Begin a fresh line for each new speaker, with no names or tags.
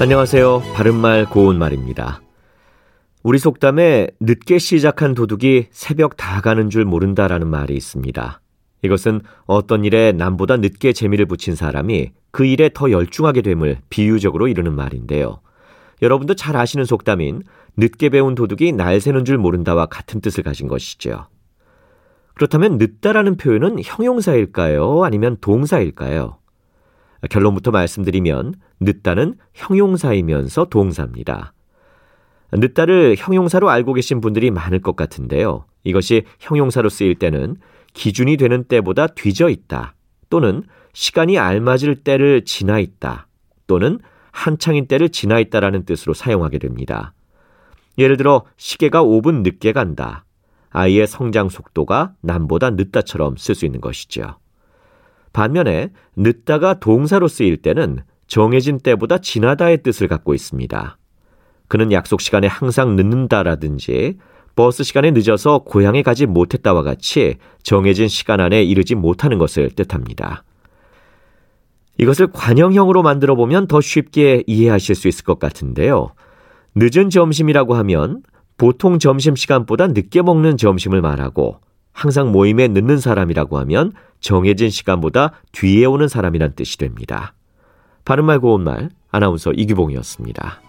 안녕하세요. 바른말 고운말입니다. 우리 속담에 늦게 시작한 도둑이 새벽 다 가는 줄 모른다라는 말이 있습니다. 이것은 어떤 일에 남보다 늦게 재미를 붙인 사람이 그 일에 더 열중하게 됨을 비유적으로 이루는 말인데요. 여러분도 잘 아시는 속담인 늦게 배운 도둑이 날 새는 줄 모른다와 같은 뜻을 가진 것이죠. 그렇다면 늦다라는 표현은 형용사일까요? 아니면 동사일까요? 결론부터 말씀드리면 늦다는 형용사이면서 동사입니다. 늦다를 형용사로 알고 계신 분들이 많을 것 같은데요. 이것이 형용사로 쓰일 때는 기준이 되는 때보다 뒤져 있다 또는 시간이 알맞을 때를 지나 있다 또는 한창인 때를 지나 있다라는 뜻으로 사용하게 됩니다. 예를 들어 시계가 5분 늦게 간다. 아이의 성장 속도가 남보다 늦다처럼 쓸 수 있는 것이죠. 반면에 늦다가 동사로 쓰일 때는 정해진 때보다 지나다의 뜻을 갖고 있습니다. 그는 약속 시간에 항상 늦는다라든지 버스 시간에 늦어서 고향에 가지 못했다와 같이 정해진 시간 안에 이르지 못하는 것을 뜻합니다. 이것을 관형형으로 만들어 보면 더 쉽게 이해하실 수 있을 것 같은데요. 늦은 점심이라고 하면 보통 점심시간보다 늦게 먹는 점심을 말하고 항상 모임에 늦는 사람이라고 하면 정해진 시간보다 뒤에 오는 사람이란 뜻이 됩니다. 바른말 고운말 아나운서 이규봉이었습니다.